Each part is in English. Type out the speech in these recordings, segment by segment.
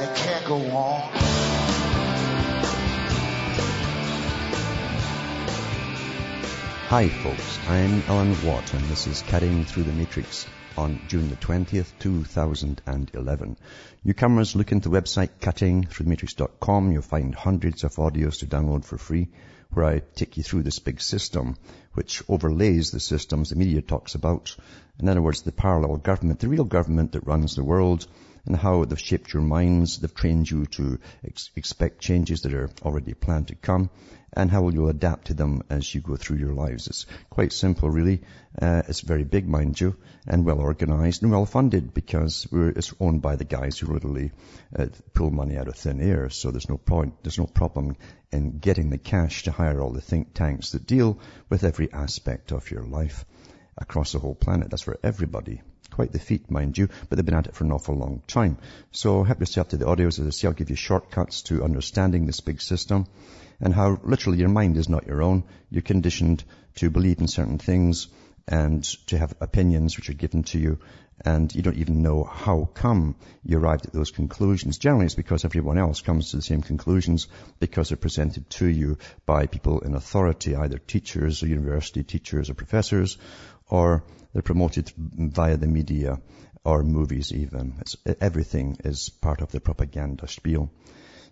and it can't go on. Hi folks, I'm Alan Watt and this is Cutting Through the Matrix on June the 20th, 2011. Newcomers look into the website cuttingthroughthematrix.com. You'll find hundreds of audios to download for free where I take you through this big system which overlays the systems the media talks about. In other words, the parallel government, the real government that runs the world and how they've shaped your minds. They've trained you to ex- expect changes that are already planned to come and how you'll you adapt to them as you go through your lives. It's quite simple really. Uh, it's very big, mind you, and well organized and well funded because it's owned by the guys who literally uh, pull money out of thin air. So there's no point, there's no problem in getting the cash to hire all the think tanks that deal with every aspect of your life across the whole planet. That's for everybody. Quite the feat, mind you, but they've been at it for an awful long time. So help yourself to the audios. As I say, I'll give you shortcuts to understanding this big system and how literally your mind is not your own. You're conditioned to believe in certain things and to have opinions which are given to you and you don't even know how come you arrived at those conclusions. Generally it's because everyone else comes to the same conclusions because they're presented to you by people in authority, either teachers or university teachers or professors or they're promoted via the media or movies even. It's, everything is part of the propaganda spiel.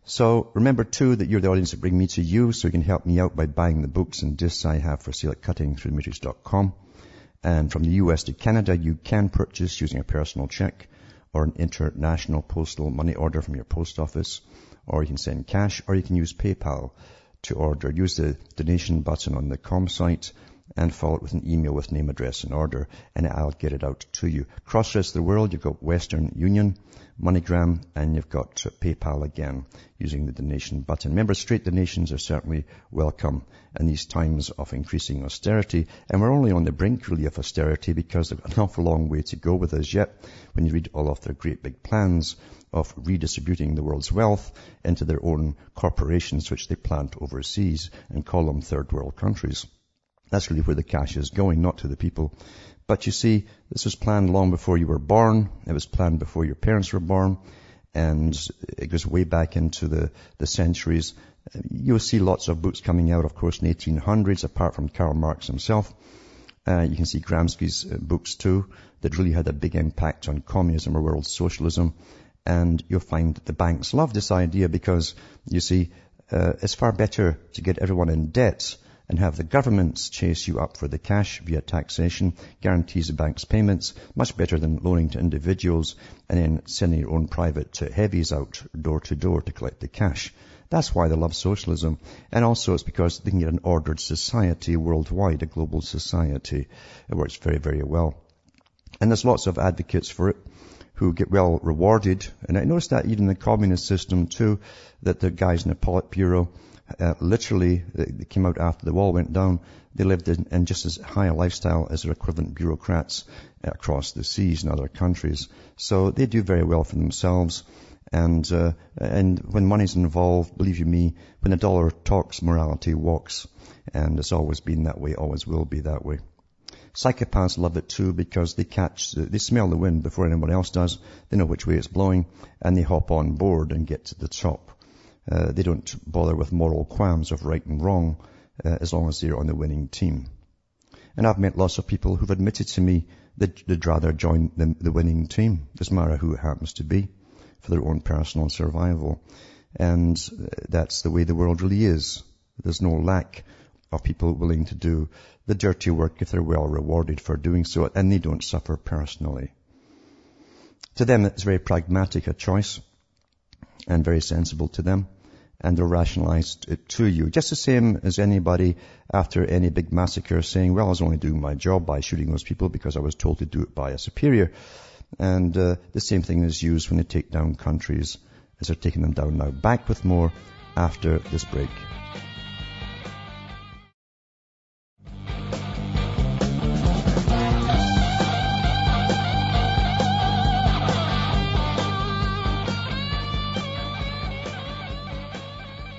So remember too that you're the audience that bring me to you, so you can help me out by buying the books and discs I have for sale at cuttingthroughthematrix.com. And from the US to Canada, you can purchase using a personal check or an international postal money order from your post office, or you can send cash, or you can use PayPal to order. Use the donation button on the com site and follow it with an email with name, address, and order, and I'll get it out to you. Across the rest of the world, you've got Western Union, MoneyGram, and you've got PayPal again using the donation button. Remember, straight donations are certainly welcome in these times of increasing austerity, and we're only on the brink really of austerity because they've got an awful long way to go with us yet when you read all of their great big plans of redistributing the world's wealth into their own corporations which they plant overseas and call them third world countries. That's really where the cash is going, not to the people. But you see, this was planned long before you were born. It was planned before your parents were born. And it goes way back into the, the centuries. You'll see lots of books coming out, of course, in the 1800s, apart from Karl Marx himself. Uh, you can see Gramsci's uh, books too, that really had a big impact on communism or world socialism. And you'll find that the banks love this idea because, you see, uh, it's far better to get everyone in debt and have the governments chase you up for the cash via taxation, guarantees the bank's payments, much better than loaning to individuals and then sending your own private heavies out door to door to collect the cash. That's why they love socialism. And also it's because they can get an ordered society worldwide, a global society. It works very, very well. And there's lots of advocates for it who get well rewarded. And I noticed that even in the communist system too, that the guys in the Politburo, uh, literally, they came out after the wall went down. They lived in, in just as high a lifestyle as their equivalent bureaucrats across the seas in other countries. So they do very well for themselves. And uh, and when money's involved, believe you me, when the dollar talks, morality walks, and it's always been that way, always will be that way. Psychopaths love it too because they catch, they smell the wind before anyone else does. They know which way it's blowing, and they hop on board and get to the top. Uh, they don't bother with moral qualms of right and wrong uh, as long as they're on the winning team. And I've met lots of people who've admitted to me that they'd rather join the, the winning team, doesn't matter who it happens to be, for their own personal survival. And that's the way the world really is. There's no lack of people willing to do the dirty work if they're well rewarded for doing so, and they don't suffer personally. To them, it's very pragmatic a choice and very sensible to them and they'll rationalize it to you. Just the same as anybody after any big massacre saying, well, I was only doing my job by shooting those people because I was told to do it by a superior. And uh, the same thing is used when they take down countries as they're taking them down now. Back with more after this break.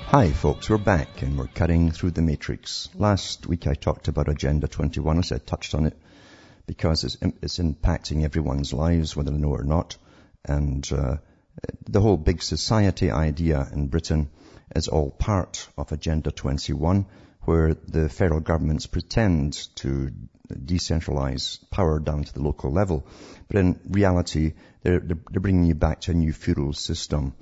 Hi folks, we're back and we're cutting through the matrix. Last week I talked about Agenda 21, I said touched on it because it's, it's impacting everyone's lives, whether they know it or not. And uh, the whole big society idea in Britain is all part of Agenda 21, where the federal governments pretend to decentralize power down to the local level. But in reality, they're, they're bringing you back to a new feudal system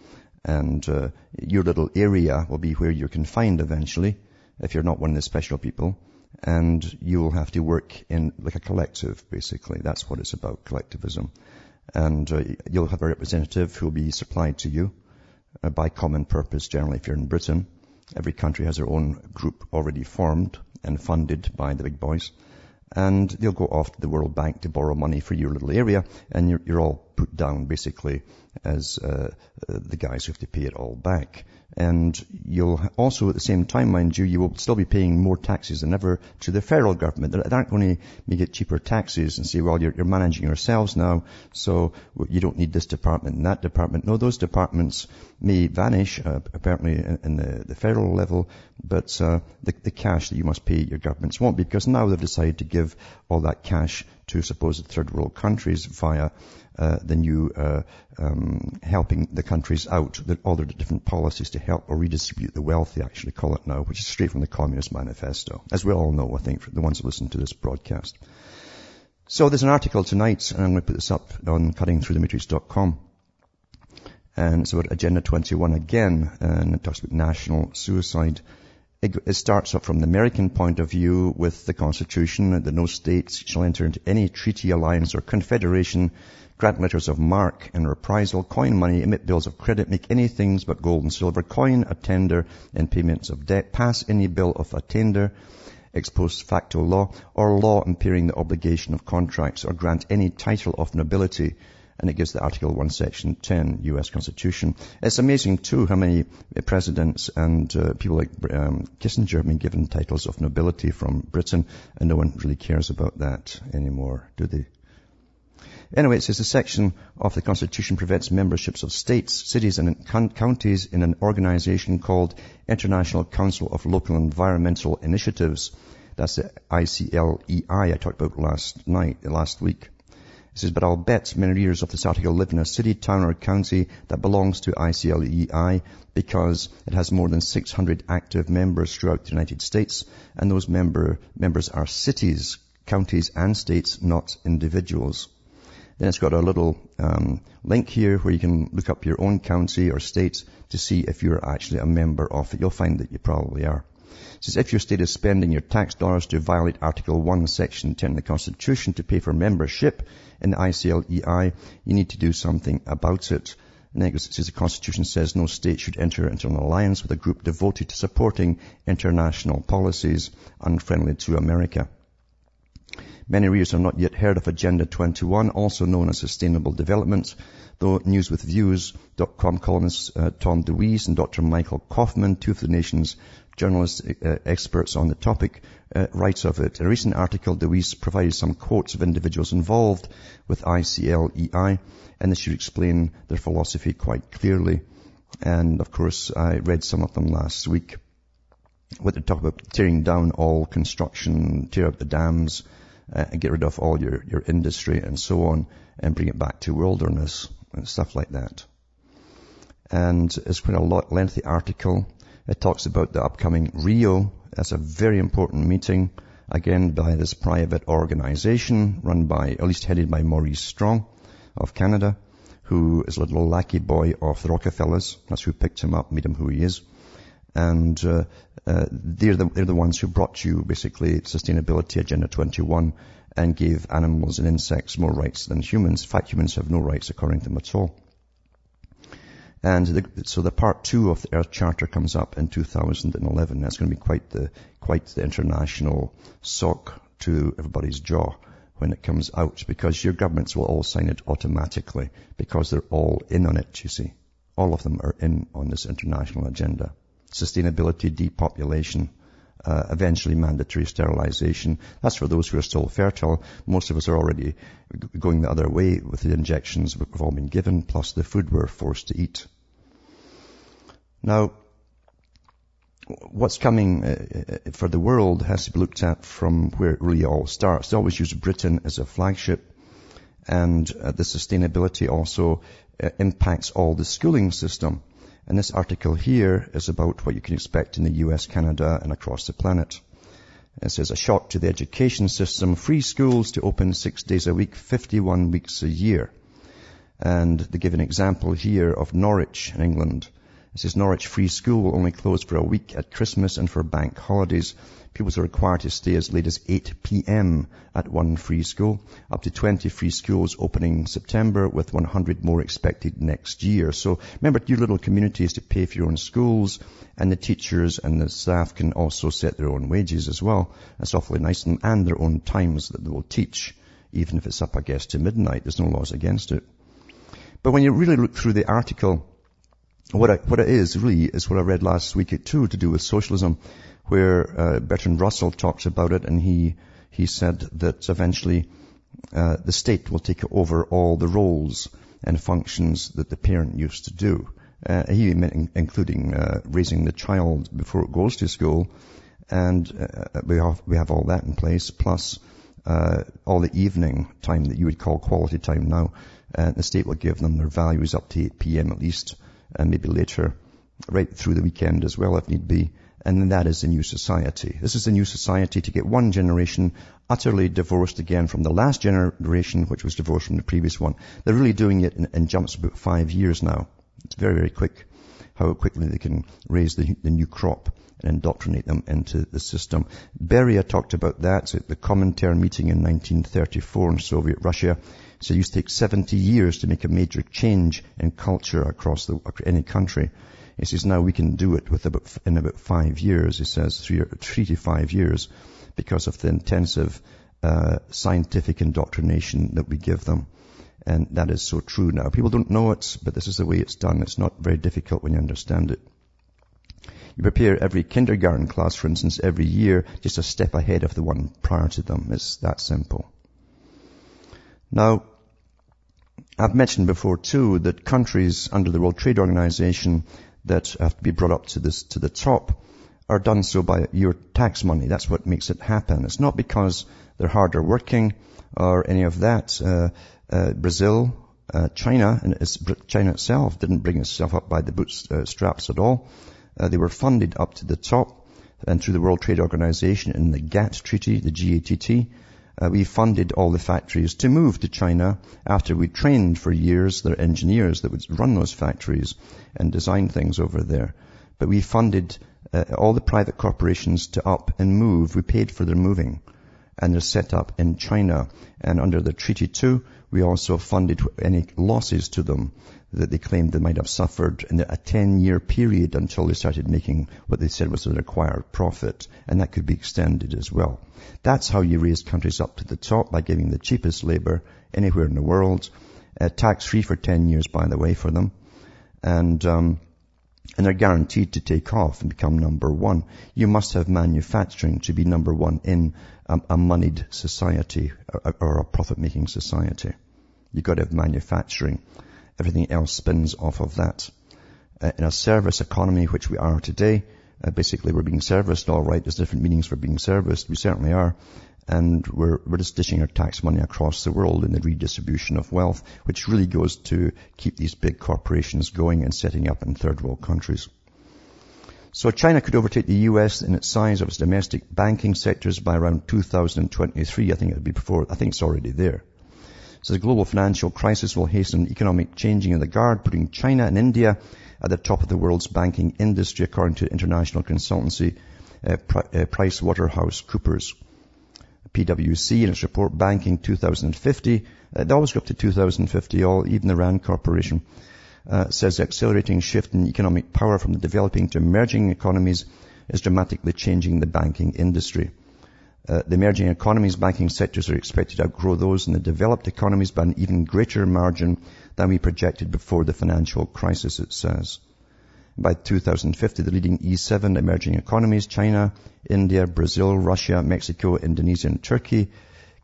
and uh, your little area will be where you're confined eventually, if you're not one of the special people, and you will have to work in like a collective, basically. That's what it's about, collectivism. And uh, you'll have a representative who will be supplied to you uh, by common purpose, generally, if you're in Britain. Every country has their own group already formed and funded by the big boys and they'll go off to the World Bank to borrow money for your little area, and you're, you're all put down basically as uh, uh, the guys who have to pay it all back. And you'll also, at the same time, mind you, you will still be paying more taxes than ever to the federal government. They aren't going to make it cheaper taxes and say, well, you're, you're managing yourselves now, so you don't need this department and that department. No, those departments may vanish, uh, apparently in, in the, the, federal level, but uh, the, the cash that you must pay your governments won't because now they've decided to give all that cash to supposed third world countries via uh, the new uh, um, helping the countries out, the, all their different policies to help or redistribute the wealth, they actually call it now, which is straight from the Communist Manifesto, as we all know, I think, the ones who listen to this broadcast. So there's an article tonight, and I'm going to put this up on cuttingthroughthematrix.com. And it's about Agenda 21 again, and it talks about national suicide. It, it starts up from the American point of view with the Constitution that no state shall enter into any treaty, alliance, or confederation grant letters of marque and reprisal, coin money, emit bills of credit, make any things but gold and silver, coin a tender in payments of debt, pass any bill of attainder, ex post facto law, or law impairing the obligation of contracts, or grant any title of nobility, and it gives the Article 1, Section 10, U.S. Constitution. It's amazing, too, how many presidents and uh, people like um, Kissinger have been given titles of nobility from Britain, and no one really cares about that anymore, do they? Anyway, it says the section of the Constitution prevents memberships of states, cities and counties in an organization called International Council of Local Environmental Initiatives. That's the ICLEI I talked about last night, last week. It says, but I'll bet many readers of this article live in a city, town or county that belongs to ICLEI because it has more than 600 active members throughout the United States and those member, members are cities, counties and states, not individuals. Then it's got a little um, link here where you can look up your own county or state to see if you're actually a member of it. You'll find that you probably are. It says if your state is spending your tax dollars to violate Article 1, Section 10 of the Constitution to pay for membership in the ICLEI, you need to do something about it. And then it says the Constitution says no state should enter into an alliance with a group devoted to supporting international policies unfriendly to America. Many readers have not yet heard of Agenda 21, also known as Sustainable Development, though newswithviews.com columnists uh, Tom DeWeese and Dr. Michael Coffman, two of the nation's journalists, uh, experts on the topic, uh, writes of it. In a recent article, DeWeese provided some quotes of individuals involved with ICLEI, and this should explain their philosophy quite clearly. And of course, I read some of them last week. What they talk about tearing down all construction, tear up the dams, uh, and get rid of all your, your industry and so on and bring it back to wilderness and stuff like that. And it's quite a lot, lengthy article. It talks about the upcoming Rio. That's a very important meeting, again by this private organization run by, at least headed by Maurice Strong of Canada, who is a little lackey boy of the Rockefellers. That's who picked him up, made him who he is and uh, uh, they're, the, they're the ones who brought you basically Sustainability Agenda 21 and gave animals and insects more rights than humans. In fact, humans have no rights according to them at all. And the, so the part two of the Earth Charter comes up in 2011. That's going to be quite the, quite the international sock to everybody's jaw when it comes out because your governments will all sign it automatically because they're all in on it, you see. All of them are in on this international agenda. Sustainability, depopulation, uh, eventually mandatory sterilization. That's for those who are still fertile. Most of us are already going the other way with the injections we've all been given, plus the food we're forced to eat. Now, what's coming uh, uh, for the world has to be looked at from where it really all starts. They always use Britain as a flagship, and uh, the sustainability also uh, impacts all the schooling system. And this article here is about what you can expect in the US, Canada, and across the planet. It says a shock to the education system, free schools to open six days a week, 51 weeks a year. And they give an example here of Norwich in England. Says Norwich Free School will only close for a week at Christmas and for bank holidays. Pupils are required to stay as late as 8 p.m. at one free school. Up to 20 free schools opening September with 100 more expected next year. So remember, your little community communities to pay for your own schools and the teachers and the staff can also set their own wages as well. That's awfully nice and, and their own times that they will teach, even if it's up, I guess, to midnight. There's no laws against it. But when you really look through the article, what, I, what it is really is what I read last week too to do with socialism where uh, Bertrand Russell talks about it, and he he said that eventually uh, the state will take over all the roles and functions that the parent used to do. Uh, he meant including uh, raising the child before it goes to school, and uh, we have we have all that in place, plus uh, all the evening time that you would call quality time now. the state will give them their values up to 8 p.m. at least, and maybe later, right through the weekend as well if need be and that is the new society. This is the new society to get one generation utterly divorced again from the last generation, which was divorced from the previous one. They're really doing it in, in jumps about five years now. It's very, very quick how quickly they can raise the, the new crop and indoctrinate them into the system. Beria talked about that at the Comintern meeting in 1934 in Soviet Russia. So it used to take 70 years to make a major change in culture across the, any country. He says now we can do it with about, in about five years. He says three, three to five years because of the intensive uh, scientific indoctrination that we give them. And that is so true now. People don't know it, but this is the way it's done. It's not very difficult when you understand it. You prepare every kindergarten class, for instance, every year just a step ahead of the one prior to them. It's that simple. Now, I've mentioned before too that countries under the World Trade Organization that have to be brought up to this, to the top are done so by your tax money. That's what makes it happen. It's not because they're harder working or any of that. Uh, uh, Brazil, uh, China, and China itself didn't bring itself up by the bootstraps uh, at all. Uh, they were funded up to the top and through the World Trade Organization in the GATT treaty, the GATT, uh, we funded all the factories to move to China after we trained for years their engineers that would run those factories and design things over there. But we funded uh, all the private corporations to up and move. We paid for their moving and they're set up in China. And under the treaty too, we also funded any losses to them that they claimed they might have suffered in a 10 year period until they started making what they said was a required profit. And that could be extended as well. That's how you raise countries up to the top by giving the cheapest labor anywhere in the world, uh, tax free for 10 years by the way for them. And, um, and they're guaranteed to take off and become number one. You must have manufacturing to be number one in a, a moneyed society or, or a profit-making society. You've got to have manufacturing. Everything else spins off of that. Uh, in a service economy, which we are today, uh, basically we're being serviced all right. There's different meanings for being serviced. We certainly are. And we're, we're just dishing our tax money across the world in the redistribution of wealth, which really goes to keep these big corporations going and setting up in third world countries. So China could overtake the US in its size of its domestic banking sectors by around 2023. I think it would be before, I think it's already there. So the global financial crisis will hasten economic changing of the guard, putting China and India at the top of the world's banking industry, according to international consultancy uh, uh Price Waterhouse Coopers. PwC in its report Banking 2050, uh, they always go up to 2050, all, even the RAND Corporation, uh, says the accelerating shift in economic power from the developing to emerging economies is dramatically changing the banking industry. Uh, the emerging economies banking sectors are expected to outgrow those in the developed economies by an even greater margin than we projected before the financial crisis, it says. By 2050, the leading E7 emerging economies, China, India, Brazil, Russia, Mexico, Indonesia, and Turkey,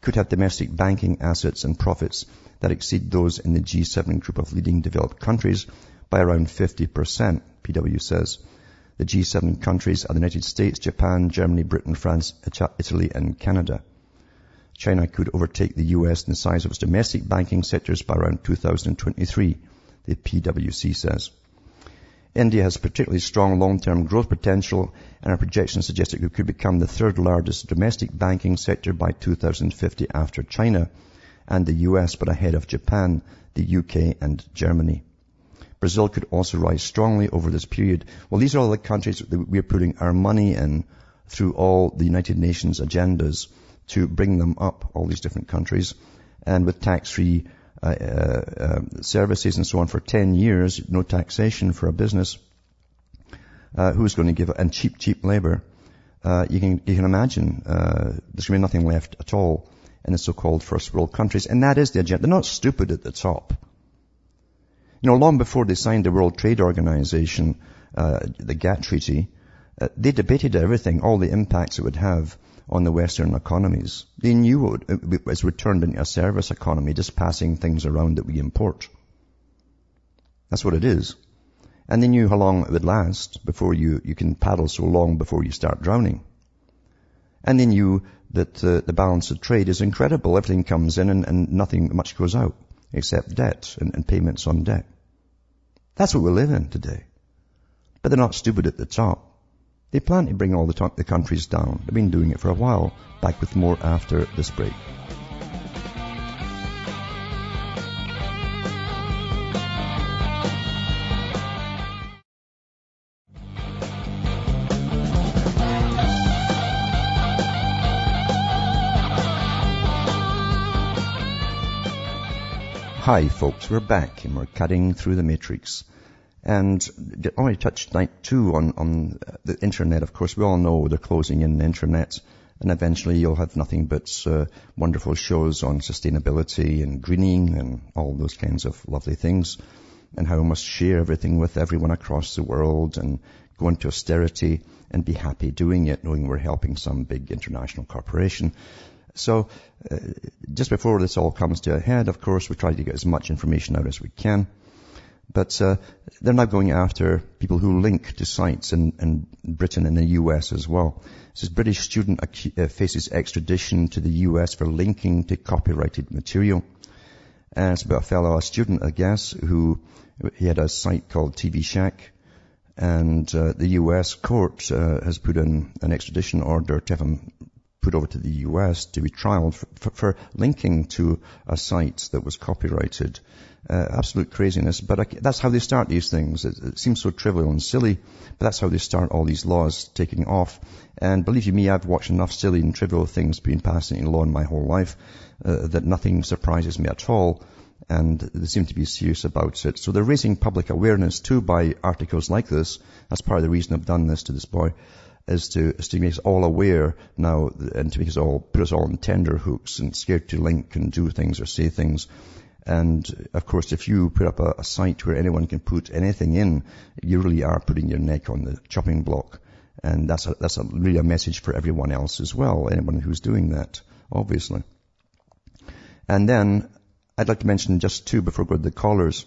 could have domestic banking assets and profits that exceed those in the G7 group of leading developed countries by around 50%, PW says. The G7 countries are the United States, Japan, Germany, Britain, France, Italy, and Canada. China could overtake the US in the size of its domestic banking sectors by around 2023, the PwC says. India has particularly strong long-term growth potential and our projections suggest it could become the third largest domestic banking sector by 2050 after China and the US, but ahead of Japan, the UK and Germany. Brazil could also rise strongly over this period. Well, these are all the countries that we're putting our money in through all the United Nations agendas to bring them up, all these different countries. And with tax-free uh, uh, services and so on for 10 years, no taxation for a business. Uh, who's going to give it? And cheap, cheap labor. Uh, you can you can imagine uh, there's going to be nothing left at all in the so-called first world countries, and that is the agenda. They're not stupid at the top. You know, long before they signed the World Trade Organization, uh, the GATT treaty, they debated everything, all the impacts it would have on the Western economies. They knew it was returned into a service economy, just passing things around that we import. That's what it is. And they knew how long it would last before you, you can paddle so long before you start drowning. And they knew that uh, the balance of trade is incredible. Everything comes in and, and nothing much goes out except debt and, and payments on debt. That's what we live in today. But they're not stupid at the top. They plan to bring all the, the countries down. They've been doing it for a while. Back with more after this break. Hi folks, we're back and we're cutting through the matrix. And I want touched touch tonight too on, on the internet. Of course, we all know they're closing in the internet and eventually you'll have nothing but uh, wonderful shows on sustainability and greening and all those kinds of lovely things and how we must share everything with everyone across the world and go into austerity and be happy doing it knowing we're helping some big international corporation. So uh, just before this all comes to a head, of course, we try to get as much information out as we can. But uh, they're now going after people who link to sites in, in Britain and the US as well. This British student uh, faces extradition to the US for linking to copyrighted material. And it's about a fellow, a student, I guess, who he had a site called TV Shack, and uh, the U.S. court uh, has put in an extradition order to have him put over to the US to be trialed for, for, for linking to a site that was copyrighted. Uh, absolute craziness, but I, that's how they start these things. It, it, seems so trivial and silly, but that's how they start all these laws taking off. And believe you me, I've watched enough silly and trivial things being passed into law in my whole life uh, that nothing surprises me at all. And they seem to be serious about it. So they're raising public awareness too by articles like this. That's part of the reason I've done this to this boy is to, is to make us all aware now and to make us all, put us all on tender hooks and scared to link and do things or say things. And of course, if you put up a, a site where anyone can put anything in, you really are putting your neck on the chopping block. And that's a, that's a, really a message for everyone else as well, anyone who's doing that, obviously. And then I'd like to mention just two before we go to the callers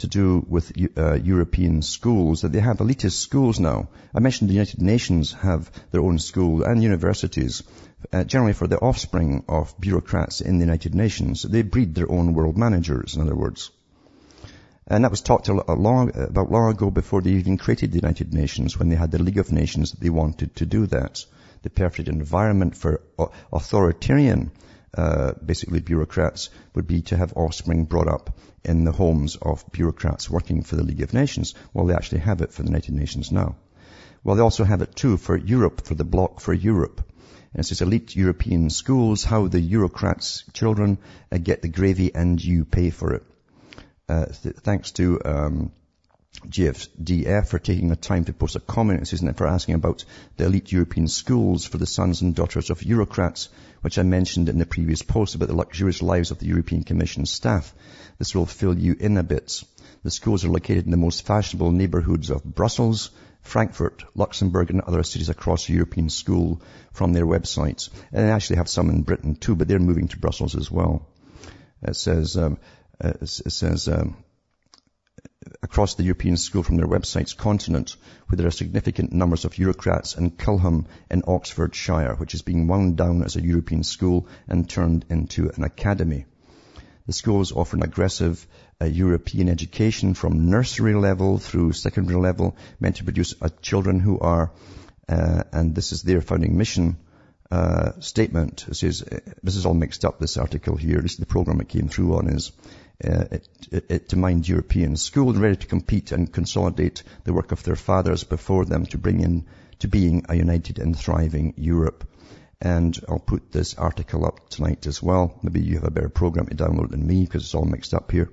to do with uh, European schools, that they have elitist schools now. I mentioned the United Nations have their own school and universities, uh, generally for the offspring of bureaucrats in the United Nations. They breed their own world managers, in other words. And that was talked long, about long ago before they even created the United Nations, when they had the League of Nations, they wanted to do that. The perfect environment for authoritarian uh, basically bureaucrats would be to have offspring brought up in the homes of bureaucrats working for the League of Nations. Well, they actually have it for the United Nations now. Well, they also have it too for Europe, for the bloc for Europe. And it says elite European schools, how the bureaucrats' children uh, get the gravy and you pay for it. Uh, th- thanks to um, GFDF for taking the time to post a comment, says, for asking about the elite European schools for the sons and daughters of Eurocrats, which I mentioned in the previous post about the luxurious lives of the European Commission staff. This will fill you in a bit. The schools are located in the most fashionable neighbourhoods of Brussels, Frankfurt, Luxembourg and other cities across European school from their websites. And they actually have some in Britain too, but they're moving to Brussels as well. It says, um, it says, um, across the European school from their website's continent, where there are significant numbers of Eurocrats in Culham in Oxfordshire, which is being wound down as a European school and turned into an academy. The schools offer an aggressive uh, European education from nursery level through secondary level, meant to produce uh, children who are, uh, and this is their founding mission, uh, statement. It says, this is all mixed up, this article here. This is the program it came through on is, uh, it, it, to mind Europeans. School ready to compete and consolidate the work of their fathers before them to bring in to being a united and thriving Europe. And I'll put this article up tonight as well. Maybe you have a better program to download than me because it's all mixed up here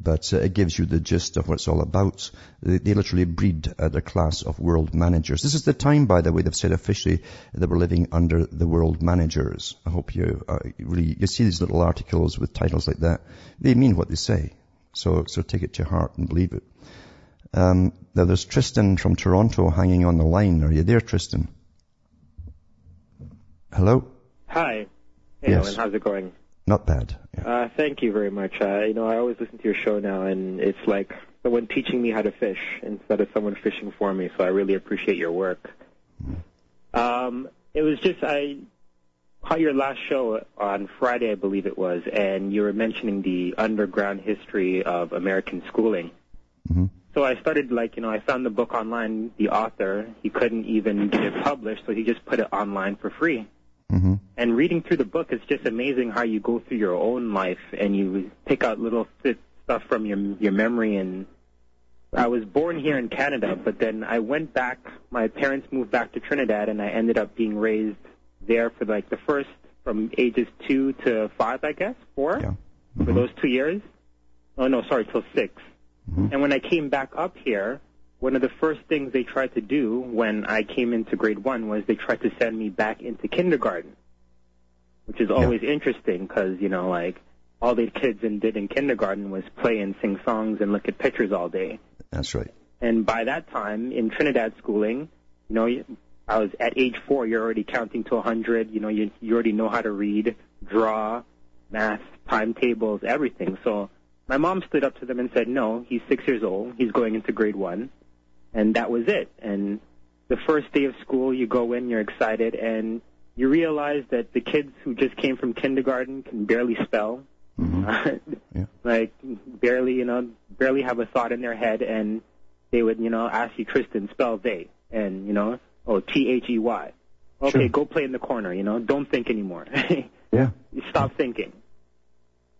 but uh, it gives you the gist of what it's all about. They, they literally breed uh, their class of world managers. This is the time, by the way, they've said officially that we're living under the world managers. I hope you uh, really, you see these little articles with titles like that. They mean what they say. So, so take it to heart and believe it. Um, now there's Tristan from Toronto hanging on the line. Are you there, Tristan? Hello? Hi. Hey, Yes. Alan, how's it going? Not bad. Yeah. Uh, thank you very much. Uh, you know, I always listen to your show now, and it's like someone teaching me how to fish instead of someone fishing for me. So I really appreciate your work. Um, it was just I caught your last show on Friday, I believe it was, and you were mentioning the underground history of American schooling. Mhm. So I started like, you know, I found the book online. The author, he couldn't even get it published, so he just put it online for free. Hmm And reading through the book, it's just amazing how you go through your own life and you pick out little stuff from your your memory. And I was born here in Canada, but then I went back. My parents moved back to Trinidad, and I ended up being raised there for like the first from ages two to five, I guess, four Yeah. for those two years. Oh no, sorry, till 6 Mhm. And when I came back up here, one of the first things they tried to do when I came into grade one was they tried to send me back into kindergarten, which is always interesting because you know like all the kids in, did in kindergarten was play and sing songs and look at pictures all day. That's right. And by that time in Trinidad schooling, you know, I was at age four. You're already counting to a hundred. You know, you you already know how to read, draw, math, timetables, everything. So my mom stood up to them and said, "No, he's six years old. He's going into grade one," and that was it. And the first day of school, you go in, you're excited, and you realize that the kids who just came from kindergarten can barely spell, Mhm. Yeah. like barely, you know, barely have a thought in their head, and they would, you know, ask you, Tristan, spell they, and you know, oh, T H E Y. Okay, Sure. go play in the corner. You know, don't think anymore. Yeah. you stop thinking.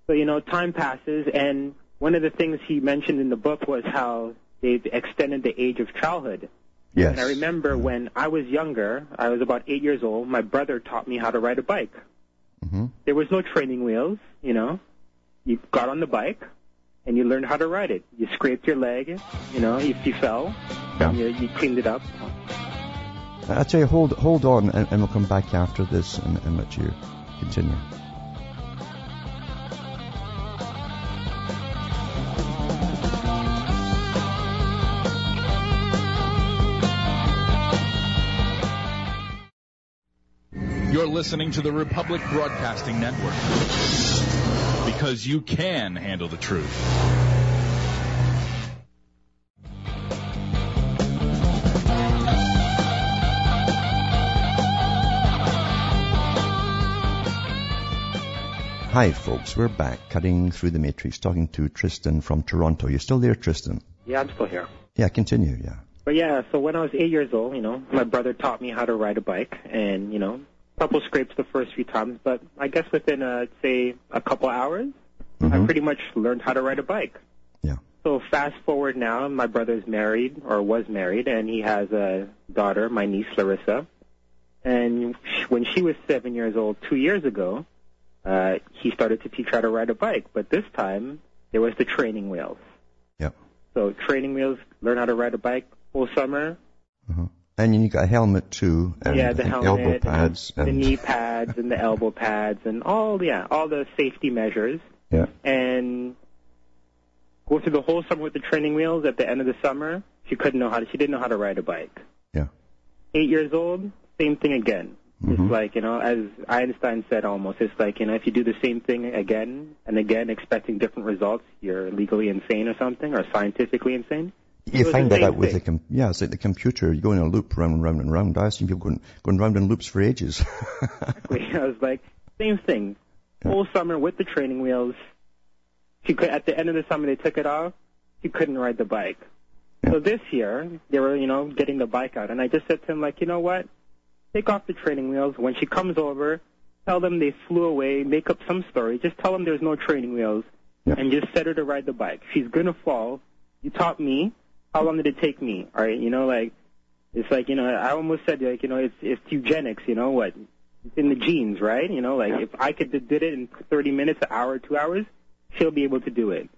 So, you know, time passes, and one of the things he mentioned in the book was how they've extended the age of childhood. Yes. And I remember when I was younger, I was about eight years old, my brother taught me how to ride a bike. hmm There was no training wheels, you know. You got on the bike, and you learned how to ride it. You scraped your leg, you know, if you fell, Yeah. and you, you cleaned it up. I tell you, hold hold on, and, and we'll come back after this and, and let you continue. Listening to the Republic Broadcasting Network. Because you can handle the truth. Hi, folks. We're back, cutting through the matrix, talking to Tristan from Toronto. You're still there, Tristan? Yeah, I'm still here. Yeah, continue. Yeah. But yeah, so when I was eight years old, you know, my brother taught me how to ride a bike, and you know, couple scrapes the first few times, but I guess within, uh, say, a couple hours, I Mhm. pretty much learned how to ride a bike. Yeah. So fast forward now, my brother's married or was married, and he has a daughter, my niece Larissa. And when she was seven years old, two years ago, uh, he started to teach her how to ride a bike. But this time, there was the training wheels. Yep. So training wheels, learn how to ride a bike whole summer. Uh-huh. And you got a helmet too, and yeah, the helmet, elbow pads, and the knee pads, and the elbow pads, and all yeah, all the safety measures. yeah, And go through the whole summer with the training wheels. At the end of the summer, she couldn't know how to. She didn't know how to ride a bike. yeah, Eight years old, same thing again. Mhm. It's like you know, as Einstein said, almost. It's like you know, if you do the same thing again and again, expecting different results, you're legally insane or something, or scientifically insane. You find that out with the com- yeah, it's like the computer. You go in a loop round and round and round. I see people going going round in loops for ages. I was like, same thing. Whole summer with the training wheels. She could at the end of the summer they took it off. She couldn't ride the bike. So this year they were, you know, getting the bike out, and I just said to him like, you know what? Take off the training wheels. When she comes over, tell them they flew away. Make up some story. Just tell them there's no training wheels, Yeah. and just set her to ride the bike. She's gonna fall. You taught me. How long did it take me? All right, you know, like it's like you know, I almost said like you know, it's it's eugenics. You know what? It's in the genes, right? You know, like if I could did it in 30 minutes, an hour, two hours, she'll be able to do it.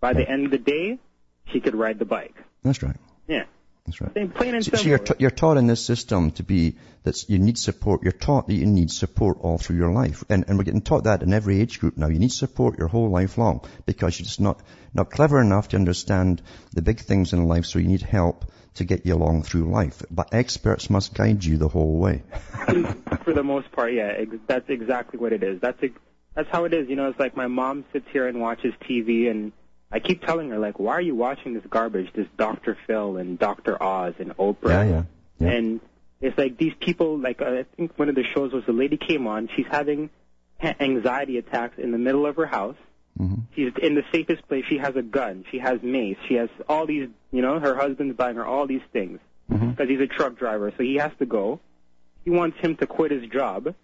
By the end of the day, she could ride the bike. That's right. Yeah, That's right. Plain and So, simple. so you're, t- you're taught in this system to be that you need support. You're taught that you need support all through your life, and, and we're getting taught that in every age group now. You need support your whole life long because you're just not not clever enough to understand the big things in life. So you need help to get you along through life. But experts must guide you the whole way. for the most part, yeah, ex- that's exactly what it is. That's ex- that's how it is. You know, it's like my mom sits here and watches TV, and I keep telling her like, "Why are you watching this garbage? This Dr. Phil and Dr. Oz and Oprah?" Yeah, yeah, yeah. And it's like these people. Like I think one of the shows was the lady came on. She's having anxiety attacks in the middle of her house. Mhm. She's in the safest place. She has a gun. She has mace. She has all these. You know, her husband's buying her all these things because he's a truck driver, so he has to go. He wants him to quit his job,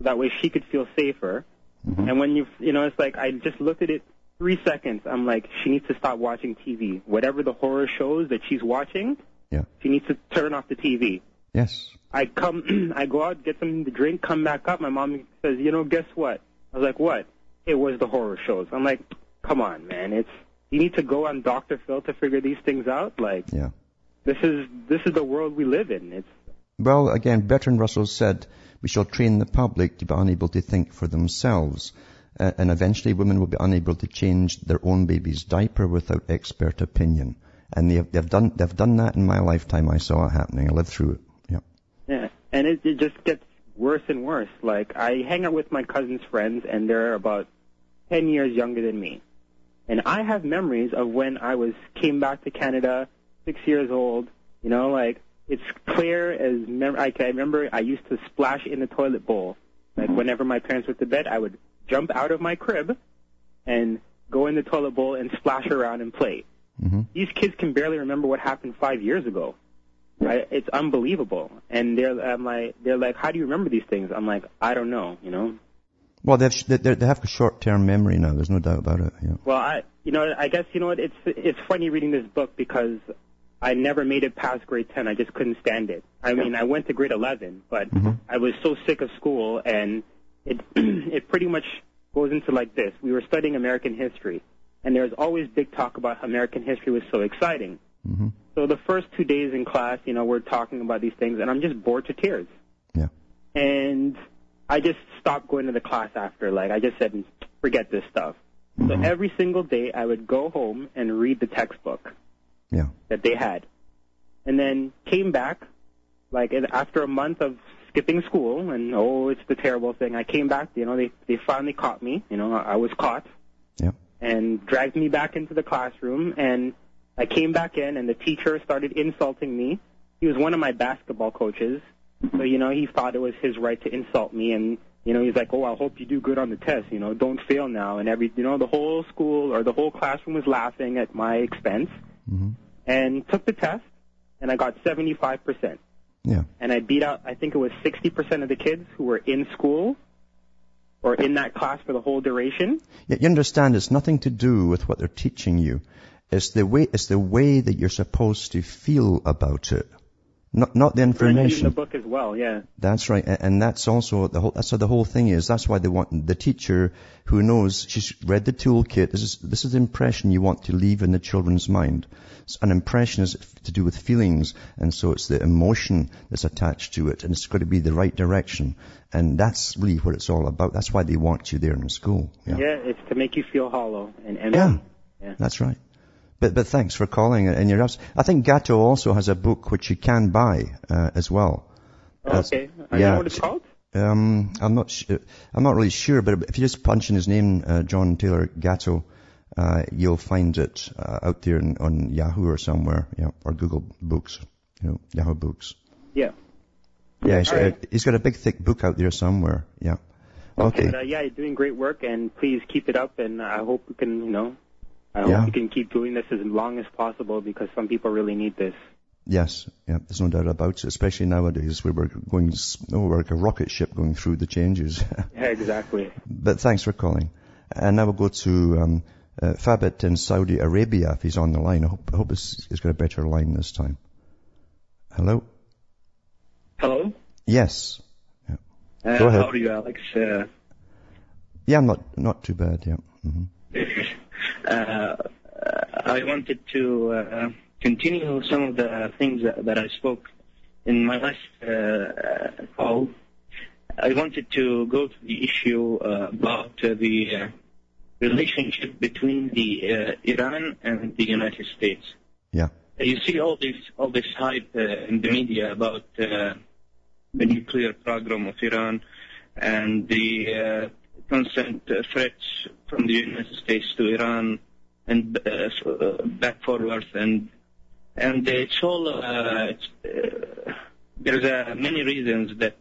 that way she could feel safer. Mhm. And when you, you know, it's like I just looked at it three seconds. I'm like, she needs to stop watching TV. Whatever the horror shows that she's watching, Yeah. she needs to turn off the TV. Yes. I come, I go out, get something to drink, come back up. My mom says, you know, guess what? I was like, what? It was the horror shows. I'm like, come on, man. It's you need to go on Dr. Phil to figure these things out. Like, Yeah. this is this is the world we live in. It's Well, again, Bertrand Russell said, we shall train the public to be unable to think for themselves. Uh, and eventually women will be unable to change their own baby's diaper without expert opinion. And they've, they've done, they've done that in my lifetime. I saw it happening. I lived through it. Yeah. Yeah, and it, it just gets worse and worse. Like I hang out with my cousin's friends, and they're about ten years younger than me, and I have memories of when I was came back to Canada, six years old. You know, like it's clear as mem- I can remember. I used to splash in the toilet bowl. Like whenever my parents went to bed, I would jump out of my crib and go in the toilet bowl and splash around and play. hmm These kids can barely remember what happened five years ago. Right? It's unbelievable. And they're I'm like they're like, how do you remember these things? I'm like, I don't know. You know. Well, they have, they they have short-term memory now. There's no doubt about it. Yeah. Well, I you know I guess you know what it's it's funny reading this book because I never made it past grade ten. I just couldn't stand it. I mean, I went to grade eleven, but Mhm. I was so sick of school, and it it pretty much goes into like this. We were studying American history, and there's always big talk about American history was so exciting. hmm So the first two days in class, you know, we're talking about these things, and I'm just bored to tears. Yeah. And I just stopped going to the class after. Like, I just said, forget this stuff. So Mhm. every single day, I would go home and read the textbook Yeah. that they had, and then came back, like after a month of skipping school, and oh, it's the terrible thing. I came back. You know, they they finally caught me. You know, I was caught Yeah. and dragged me back into the classroom and I came back in and the teacher started insulting me. He was one of my basketball coaches. So, you know, he thought it was his right to insult me and you know, he's like, "Oh, I hope you do good on the test, you know, don't fail now." And every, you know, the whole school or the whole classroom was laughing at my expense hmm and took the test and I got 75%. Yeah. And I beat out I think it was 60% of the kids who were in school or in that class for the whole duration. Yet you understand it's nothing to do with what they're teaching you. It's the way, it's the way that you're supposed to feel about it. Not, not the In information. the book as well, yeah. That's right, and that's also the whole. That's what the whole thing is. That's why they want the teacher who knows she's read the toolkit. This is this is the impression you want to leave in the children's mind. An impression is to do with feelings, and so it's the emotion that's attached to it, and it's got to be the right direction, and that's really what it's all about. That's why they want you there in the school. Yeah, it's to make you feel hollow and empty. Yeah. Yeah. That's right. But but thanks for calling. And you're I think Gatto also has a book which you can buy uh, as well. Okay. I yeah. know what it's called? Um, I'm not su- I'm not really sure, but if you just punch in his name, uh, John Taylor Gatto, uh, you'll find it uh, out there in, on Yahoo or somewhere, yeah, or Google Books, you know, Yahoo Books. Yeah. Yeah, he's, right. uh, he's got a big thick book out there somewhere. Yeah. Okay. But, uh, yeah, you're doing great work, and please keep it up. And I hope you can, you know, I Yeah. hope you can keep doing this as long as possible because some people really need this. Yes, yeah, there's no doubt about it, especially nowadays where we're going, oh, we're like a rocket ship going through the changes. Yeah, exactly. But thanks for calling. And now we'll go to um, uh, Fabit in Saudi Arabia if he's on the line. I hope, I hope he's, he's got a better line this time. Hello? Hello. Yes. Uh, Go ahead. How are you, Alex? Uh, Yeah, I'm not, not too bad, yeah. hmm uh, I wanted to uh, continue some of the things that, that I spoke in my last uh, call. I wanted to go to the issue uh, about uh, the uh, relationship between the uh, Iran and the United States. Yeah. You see all this all this hype uh, in the media about uh, the nuclear program of Iran and the uh, constant uh, threats from the United States to Iran and uh, uh, back forwards and and it's all uh, it's, uh, there's uh, many reasons that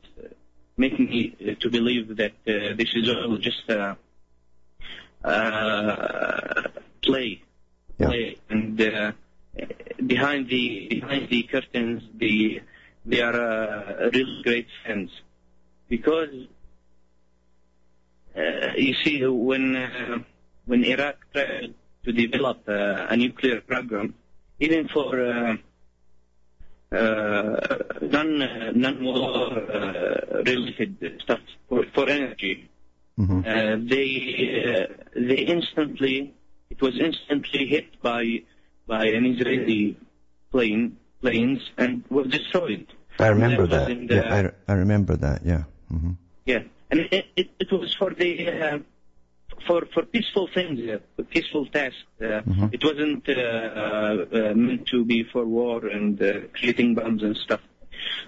make me to believe that uh, this is all just a uh, play Yeah. play and uh, behind the behind the curtains the they are uh, real great fans because you see when uh, when Iraq tried to develop uh, a nuclear program even for uh, uh, non uh, non war uh, related stuff for, for energy hmm uh, they uh, they instantly it was instantly hit by by an Israeli plane planes and was destroyed. I remember That that. the- Yeah, I, I remember that, yeah. hmm Yeah, and it, it, it was for the uh, for for peaceful things, uh, peaceful tasks. Uh, Mhm. It wasn't uh, uh, uh, meant to be for war and uh, creating bombs and stuff.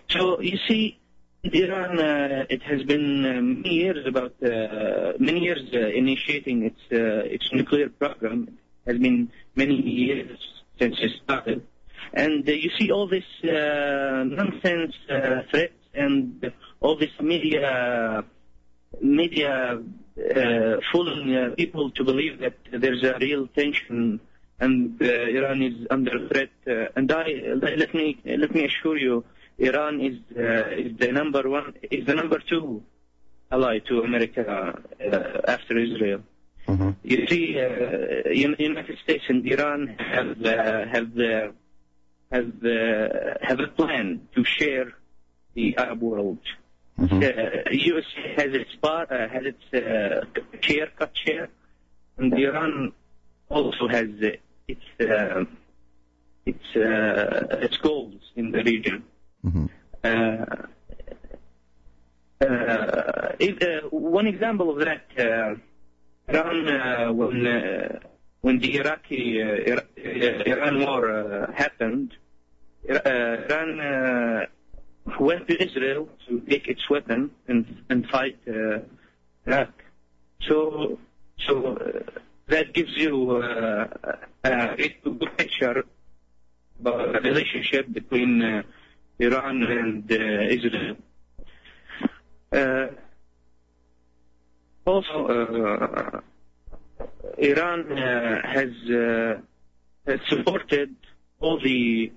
So you see, Iran, uh, it has been uh, many years about uh, many years uh, initiating its uh, its nuclear program. It has been many years since it started, and uh, you see all this uh, nonsense uh, threats and all this media media uh, fooling uh, people to believe that there's a real tension and uh, Iran is under threat. Uh, and I let me let me assure you, Iran is uh, is the number one is the number two ally to America uh, after Israel. hmm You see, uh, United States and Iran have uh, have have have a plan to share the Arab world. Hmm Uh, US has its part, uh, has its uh, share, cut share, and Iran also has uh, its uh, its uh, its goals in the region. hmm Uh, uh, if, uh, one example of that, uh, Iran, uh, when uh, when the Iraqi uh, Ira- uh, Iran war uh, happened, uh, Iran uh, went to Israel to take its weapon and and fight uh, Iraq. So so uh, that gives you uh, a great good picture about the relationship between uh, Iran and uh, Israel. Uh, also, uh, Iran uh, has, uh, has supported all the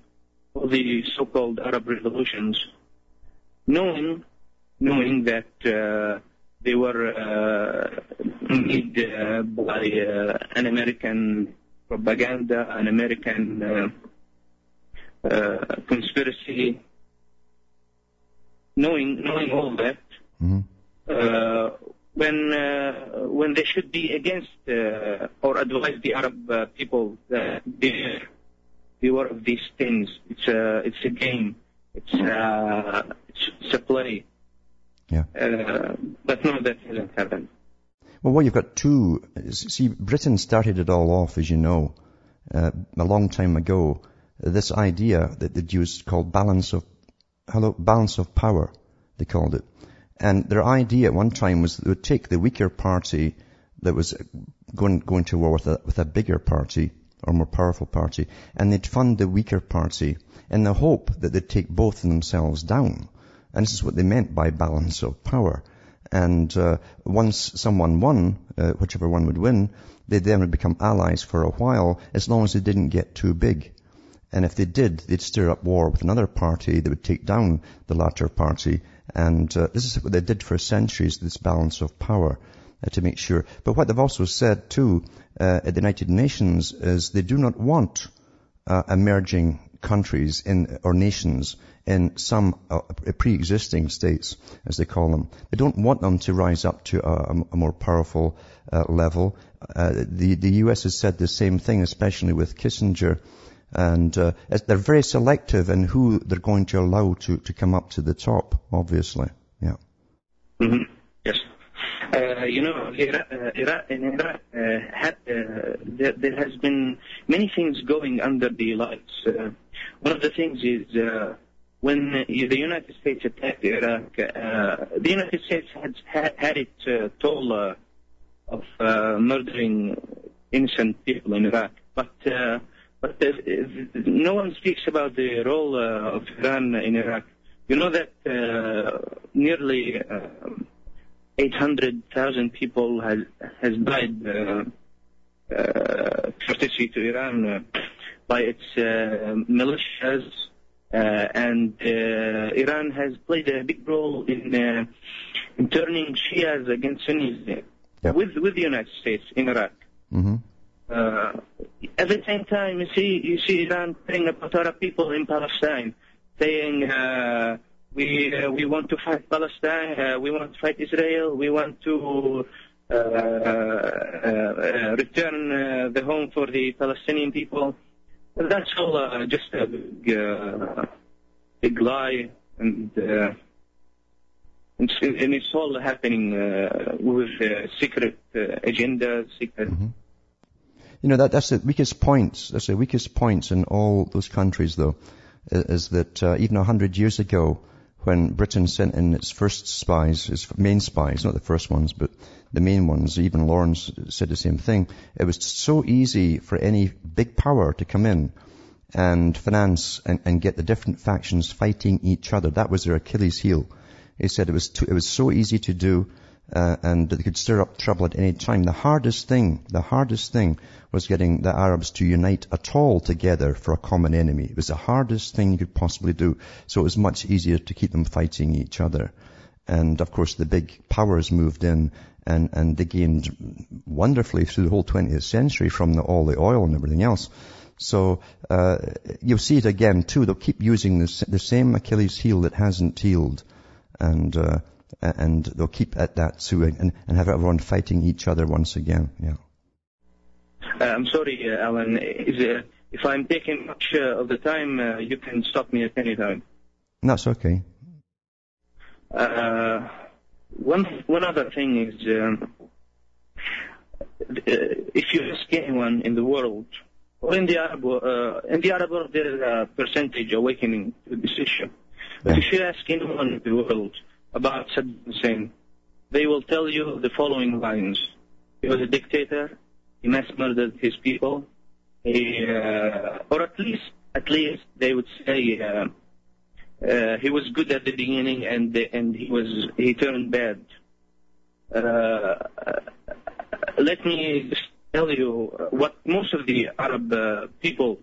all the so-called Arab revolutions, knowing knowing that uh, they were uh, made uh, by uh, an American propaganda, an American conspiracy, knowing knowing all that, hmm uh, when uh, when they should be against uh, or advise the Arab uh, people that beware, beware of these things. It's a it's a game. It's uh, it's, a play. Yeah. Uh, but no, that hasn't happened. Well, well, you've got two. See, Britain started it all off, as you know, uh, a long time ago. This idea that they'd used called balance of, hello, balance of power, they called it. And their idea at one time was they would take the weaker party that was going, going to war with a, with a bigger party or more powerful party, and they'd fund the weaker party in the hope that they'd take both of themselves down. And this is what they meant by balance of power. And uh, once someone won, uh, whichever one would win, they then would become allies for a while, as long as they didn't get too big. And if they did, they'd stir up war with another party that would take down the latter party. And uh, this is what they did for centuries, this balance of power uh, to make sure. But what they've also said too uh, at the United Nations is they do not want uh, emerging countries in or nations in some uh, pre-existing states, as they call them. They don't want them to rise up to a, a more powerful uh, level. Uh, the the U.S. has said the same thing, especially with Kissinger, and uh, they're very selective in who they're going to allow to to come up to the top. Obviously, yeah. hmm Yes. Uh, you know, Iraq, uh, Iraq, in Iraq, uh, had, uh, there, there has been many things going under the lights. One of the things is uh, when the United States attacked Iraq, uh, the United States had had, had its uh, toll uh, of uh, murdering innocent people in Iraq, but uh, but uh, no one speaks about the role uh, of Iran in Iraq. You know that uh, nearly uh, 800,000 people has has died uh, uh, courtesy to Iran uh, by its uh, militias, uh, and uh, Iran has played a big role in uh, in turning Shias against Sunnis Yeah. with with the United States in Iraq. hmm Uh, at the same time, you see, you see Iran telling about Arab people in Palestine, saying uh, we uh, we want to fight Palestine, uh, we want to fight Israel, we want to uh, uh, uh, return uh, the home for the Palestinian people. That's all uh, just a big, uh, big lie, and uh, and and it's all happening uh, with uh, secret uh, agendas, secret. You know, that, that's the weakest points, that's the weakest points in all those countries though, is that uh, even a hundred years ago, when Britain sent in its first spies, its main spies, not the first ones, but the main ones, even Lawrence said the same thing, it was so easy for any big power to come in and finance and, and get the different factions fighting each other. That was their Achilles heel. He said it was too, it was so easy to do, uh, and they could stir up trouble at any time. The hardest thing, the hardest thing was getting the Arabs to unite at all together for a common enemy. It was the hardest thing you could possibly do. So it was much easier to keep them fighting each other. And of course the big powers moved in and, and they gained wonderfully through the whole 20th century from the, all the oil and everything else. So uh, you'll see it again too. They'll keep using this, the same Achilles heel that hasn't healed, and uh, and they'll keep at that too, and, and have everyone fighting each other once again. Yeah. Uh, I'm sorry, uh, Alan. Is, uh, if I'm taking much uh, of the time, uh, you can stop me at any time. That's okay. Uh, one one other thing is, um, uh, if you ask anyone in the world, or in the Arab uh, in the Arab world, there is a percentage awakening to this issue. But Yeah. if you ask anyone in the world about Saddam Hussein, they will tell you the following lines: He was a dictator. He mass murdered his people. He, uh, or at least, at least they would say. Uh, uh, he was good at the beginning and and he was he turned bad. Uh, let me tell you what most of the Arab uh, people,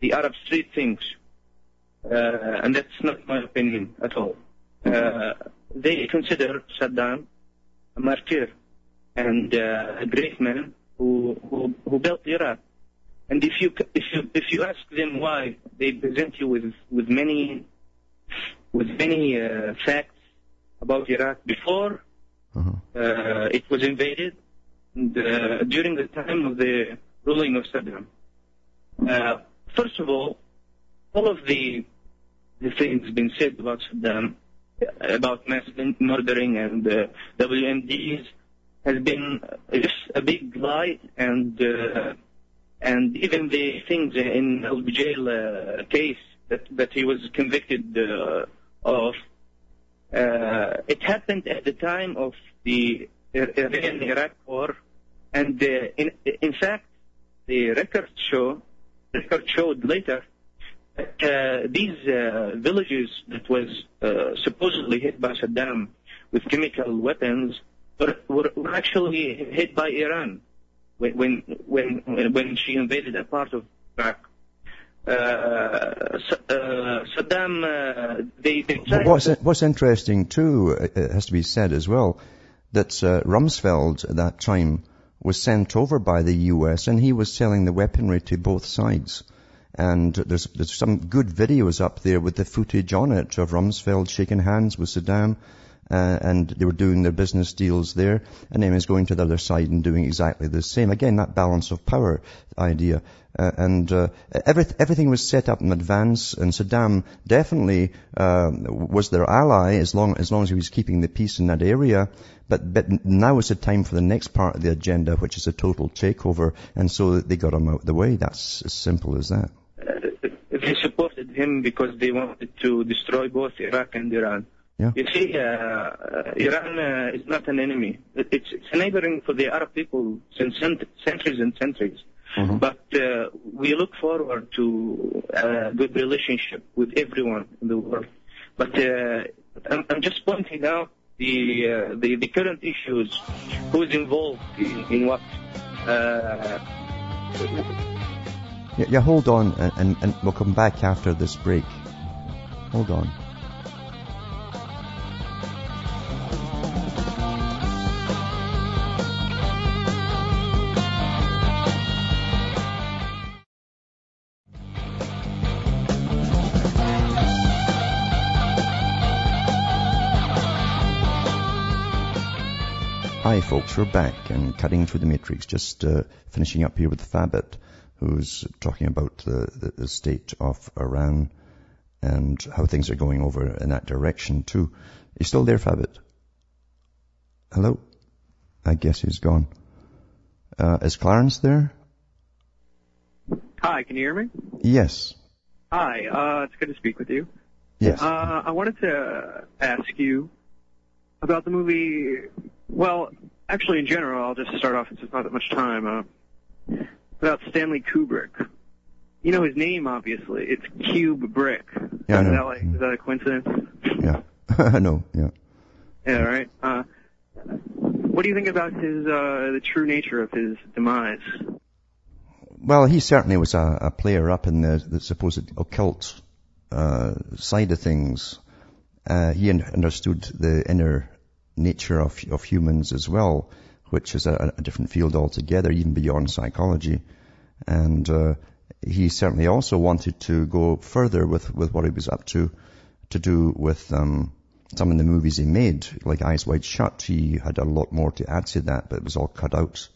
the Arab street thinks, uh, and that's not my opinion at all. Uh, they consider Saddam a martyr and uh, a great man who, who who built Iraq. And if you if you if you ask them why, they present you with with many with many uh, facts about Iraq before Uh-huh. uh, it was invaded and, uh, during the time of the ruling of Saddam. Uh, first of all, all of the the things been said about Saddam, about mass murdering and uh, WMDs, has been just a big lie, and uh, and even the things in Jail uh, case that that he was convicted uh, of, uh, it happened at the time of the Iran-Iraq war, and uh, in in fact, the records show record showed later these uh, villages that was uh, supposedly hit by Saddam with chemical weapons were, were, were actually hit by Iran when when when when she invaded a part of Iraq. Uh, uh, Saddam, uh, they, they What's, what's interesting too, it has to be said as well, that uh, Rumsfeld at that time was sent over by the US and he was selling the weaponry to both sides. And there's, there's some good videos up there with the footage on it of Rumsfeld shaking hands with Saddam. Uh, and they were doing their business deals there, and was going to the other side and doing exactly the same. Again, that balance of power idea. Uh, and uh, every, everything was set up in advance, and Saddam definitely uh, was their ally as long as long as he was keeping the peace in that area. But but now is the time for the next part of the agenda, which is a total takeover, and so they got him out of the way. That's as simple as that. Uh, they supported him because they wanted to destroy both Iraq and Iran. Yeah. You see, uh, uh, Iran uh, is not an enemy. It's, it's a neighboring for the Arab people since cent- centuries and centuries. Mhm. But uh, we look forward to a good relationship with everyone in the world. But uh, I'm, I'm just pointing out the, uh, the the current issues, who's involved in, in what. Yeah, yeah hold on, and, and, and we'll come back after this break. Hold on. Hi folks, we're back and cutting through the matrix, just uh, finishing up here with Fabit, who's talking about the, the, state of Iran and how things are going over in that direction too. You still there, Fabit? Hello? I guess he's gone. Uh, is Clarence there? Hi, can you hear me? Yes. Hi, uh, it's good to speak with you. Yes. Uh, I wanted to ask you about the movie. Well, actually, in general, I'll just start off since there's not that much time. Uh, about Stanley Kubrick. You know his name, obviously. It's Cube Brick. Yeah, is, that like, is that a coincidence? yeah. I know, yeah. Yeah, right. Uh, what do you think about his uh, the true nature of his demise? Well, he certainly was a, a player up in the, the supposed occult uh, side of things. Uh, he understood the inner nature of, of humans as well, which is a, a different field altogether, even beyond psychology. And uh, he certainly also wanted to go further with, with what he was up to, to do with um, some of the movies he made, like Eyes Wide Shut. He had a lot more to add to that, but it was all cut out.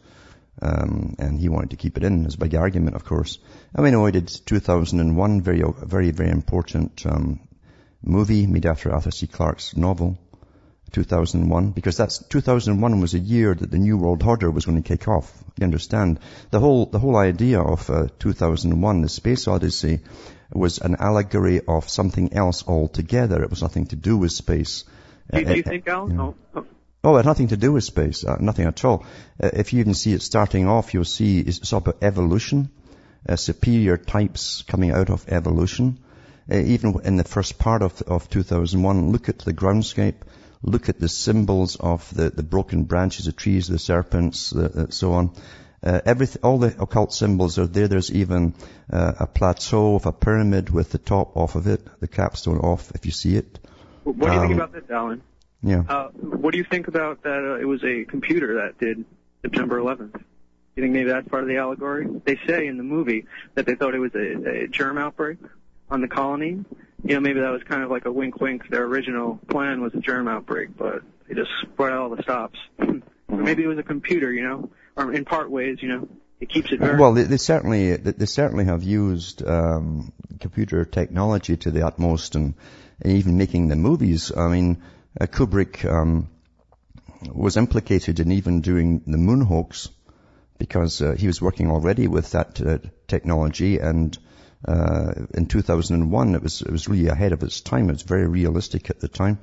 Um, and he wanted to keep it in. A big argument, of course. And we know he did 2001, very, very, very important um, movie made after Arthur C. Clarke's novel, 2001, because that's 2001 was a year that the New World Order was going to kick off. You understand? The whole the whole idea of uh, 2001, the Space Odyssey, was an allegory of something else altogether. It was nothing to do with space. Do, you- do you Uh, think, Alan? you know. Oh, oh, Oh, it had nothing to do with space, uh, nothing at all. Uh, if you even see it starting off, you'll see it's about evolution, uh, superior types coming out of evolution. Uh, even in the first part of, of 2001, look at the groundscape, look at the symbols of the, the broken branches, the trees, the serpents, uh, so on. Uh, everything, all the occult symbols are there. There's even uh, a plateau of a pyramid with the top off of it, the capstone off, if you see it. what do you think Um, about this, Alan? Yeah. Uh, what do you think about that? Uh, it was a computer that did September 11th. You think maybe that's part of the allegory? They say in the movie that they thought it was a, a germ outbreak on the colony, you know, maybe that was kind of like a wink wink. Their original plan was a germ outbreak, but they just out all the stops. or maybe it was a computer, you know, or in part ways, you know, it keeps it very. Well, they, they certainly they, they certainly have used um, computer technology to the utmost, and, and even making the movies. I mean, uh, Kubrick um, was implicated in even doing the moon hoax because uh, he was working already with that uh, technology and uh, in 2001 it was it was really ahead of its time. It was very realistic at the time.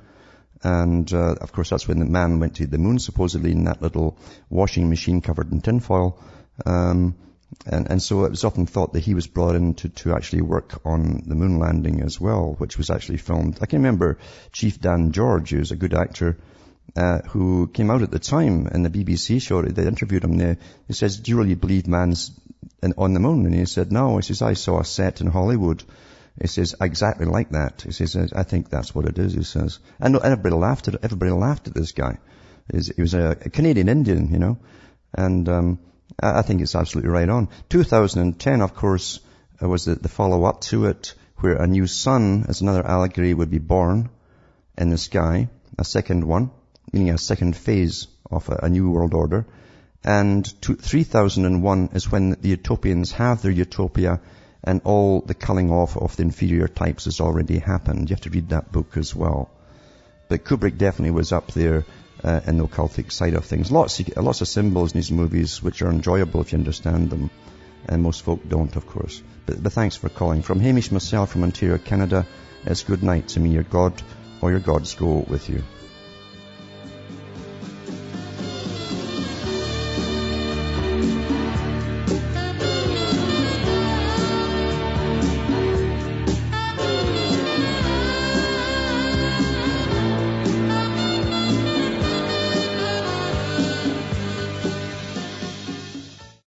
And uh, of course, that's when the man went to the moon, supposedly in that little washing machine covered in tinfoil. Um, and, and so it was often thought that he was brought in to, to actually work on the moon landing as well, which was actually filmed. I can remember Chief Dan George, who's a good actor, uh, who came out at the time in the BBC show. They interviewed him there. He says, "Do you really believe man's in, on the moon?" And he said, "No." He says, "I saw a set in Hollywood." He says, "Exactly like that." He says, "I think that's what it is." He says, and everybody laughed at everybody laughed at this guy. He was a, Canadian Indian, you know, and um, I think it's absolutely right on. 2010, of course, uh, was the, the follow-up to it, where a new sun, as another allegory, would be born in the sky, a second one meaning a second phase of a, a new world order. And to 3001 is when the utopians have their utopia and all the culling off of the inferior types has already happened. You have to read that book as well. But Kubrick definitely was up there uh, in the occultic side of things. Lots of, lots of symbols in these movies which are enjoyable if you understand them. And most folk don't, of course. But, but thanks for calling. From Hamish myself from Ontario, Canada, it's good night to me, your God, or your gods go with you.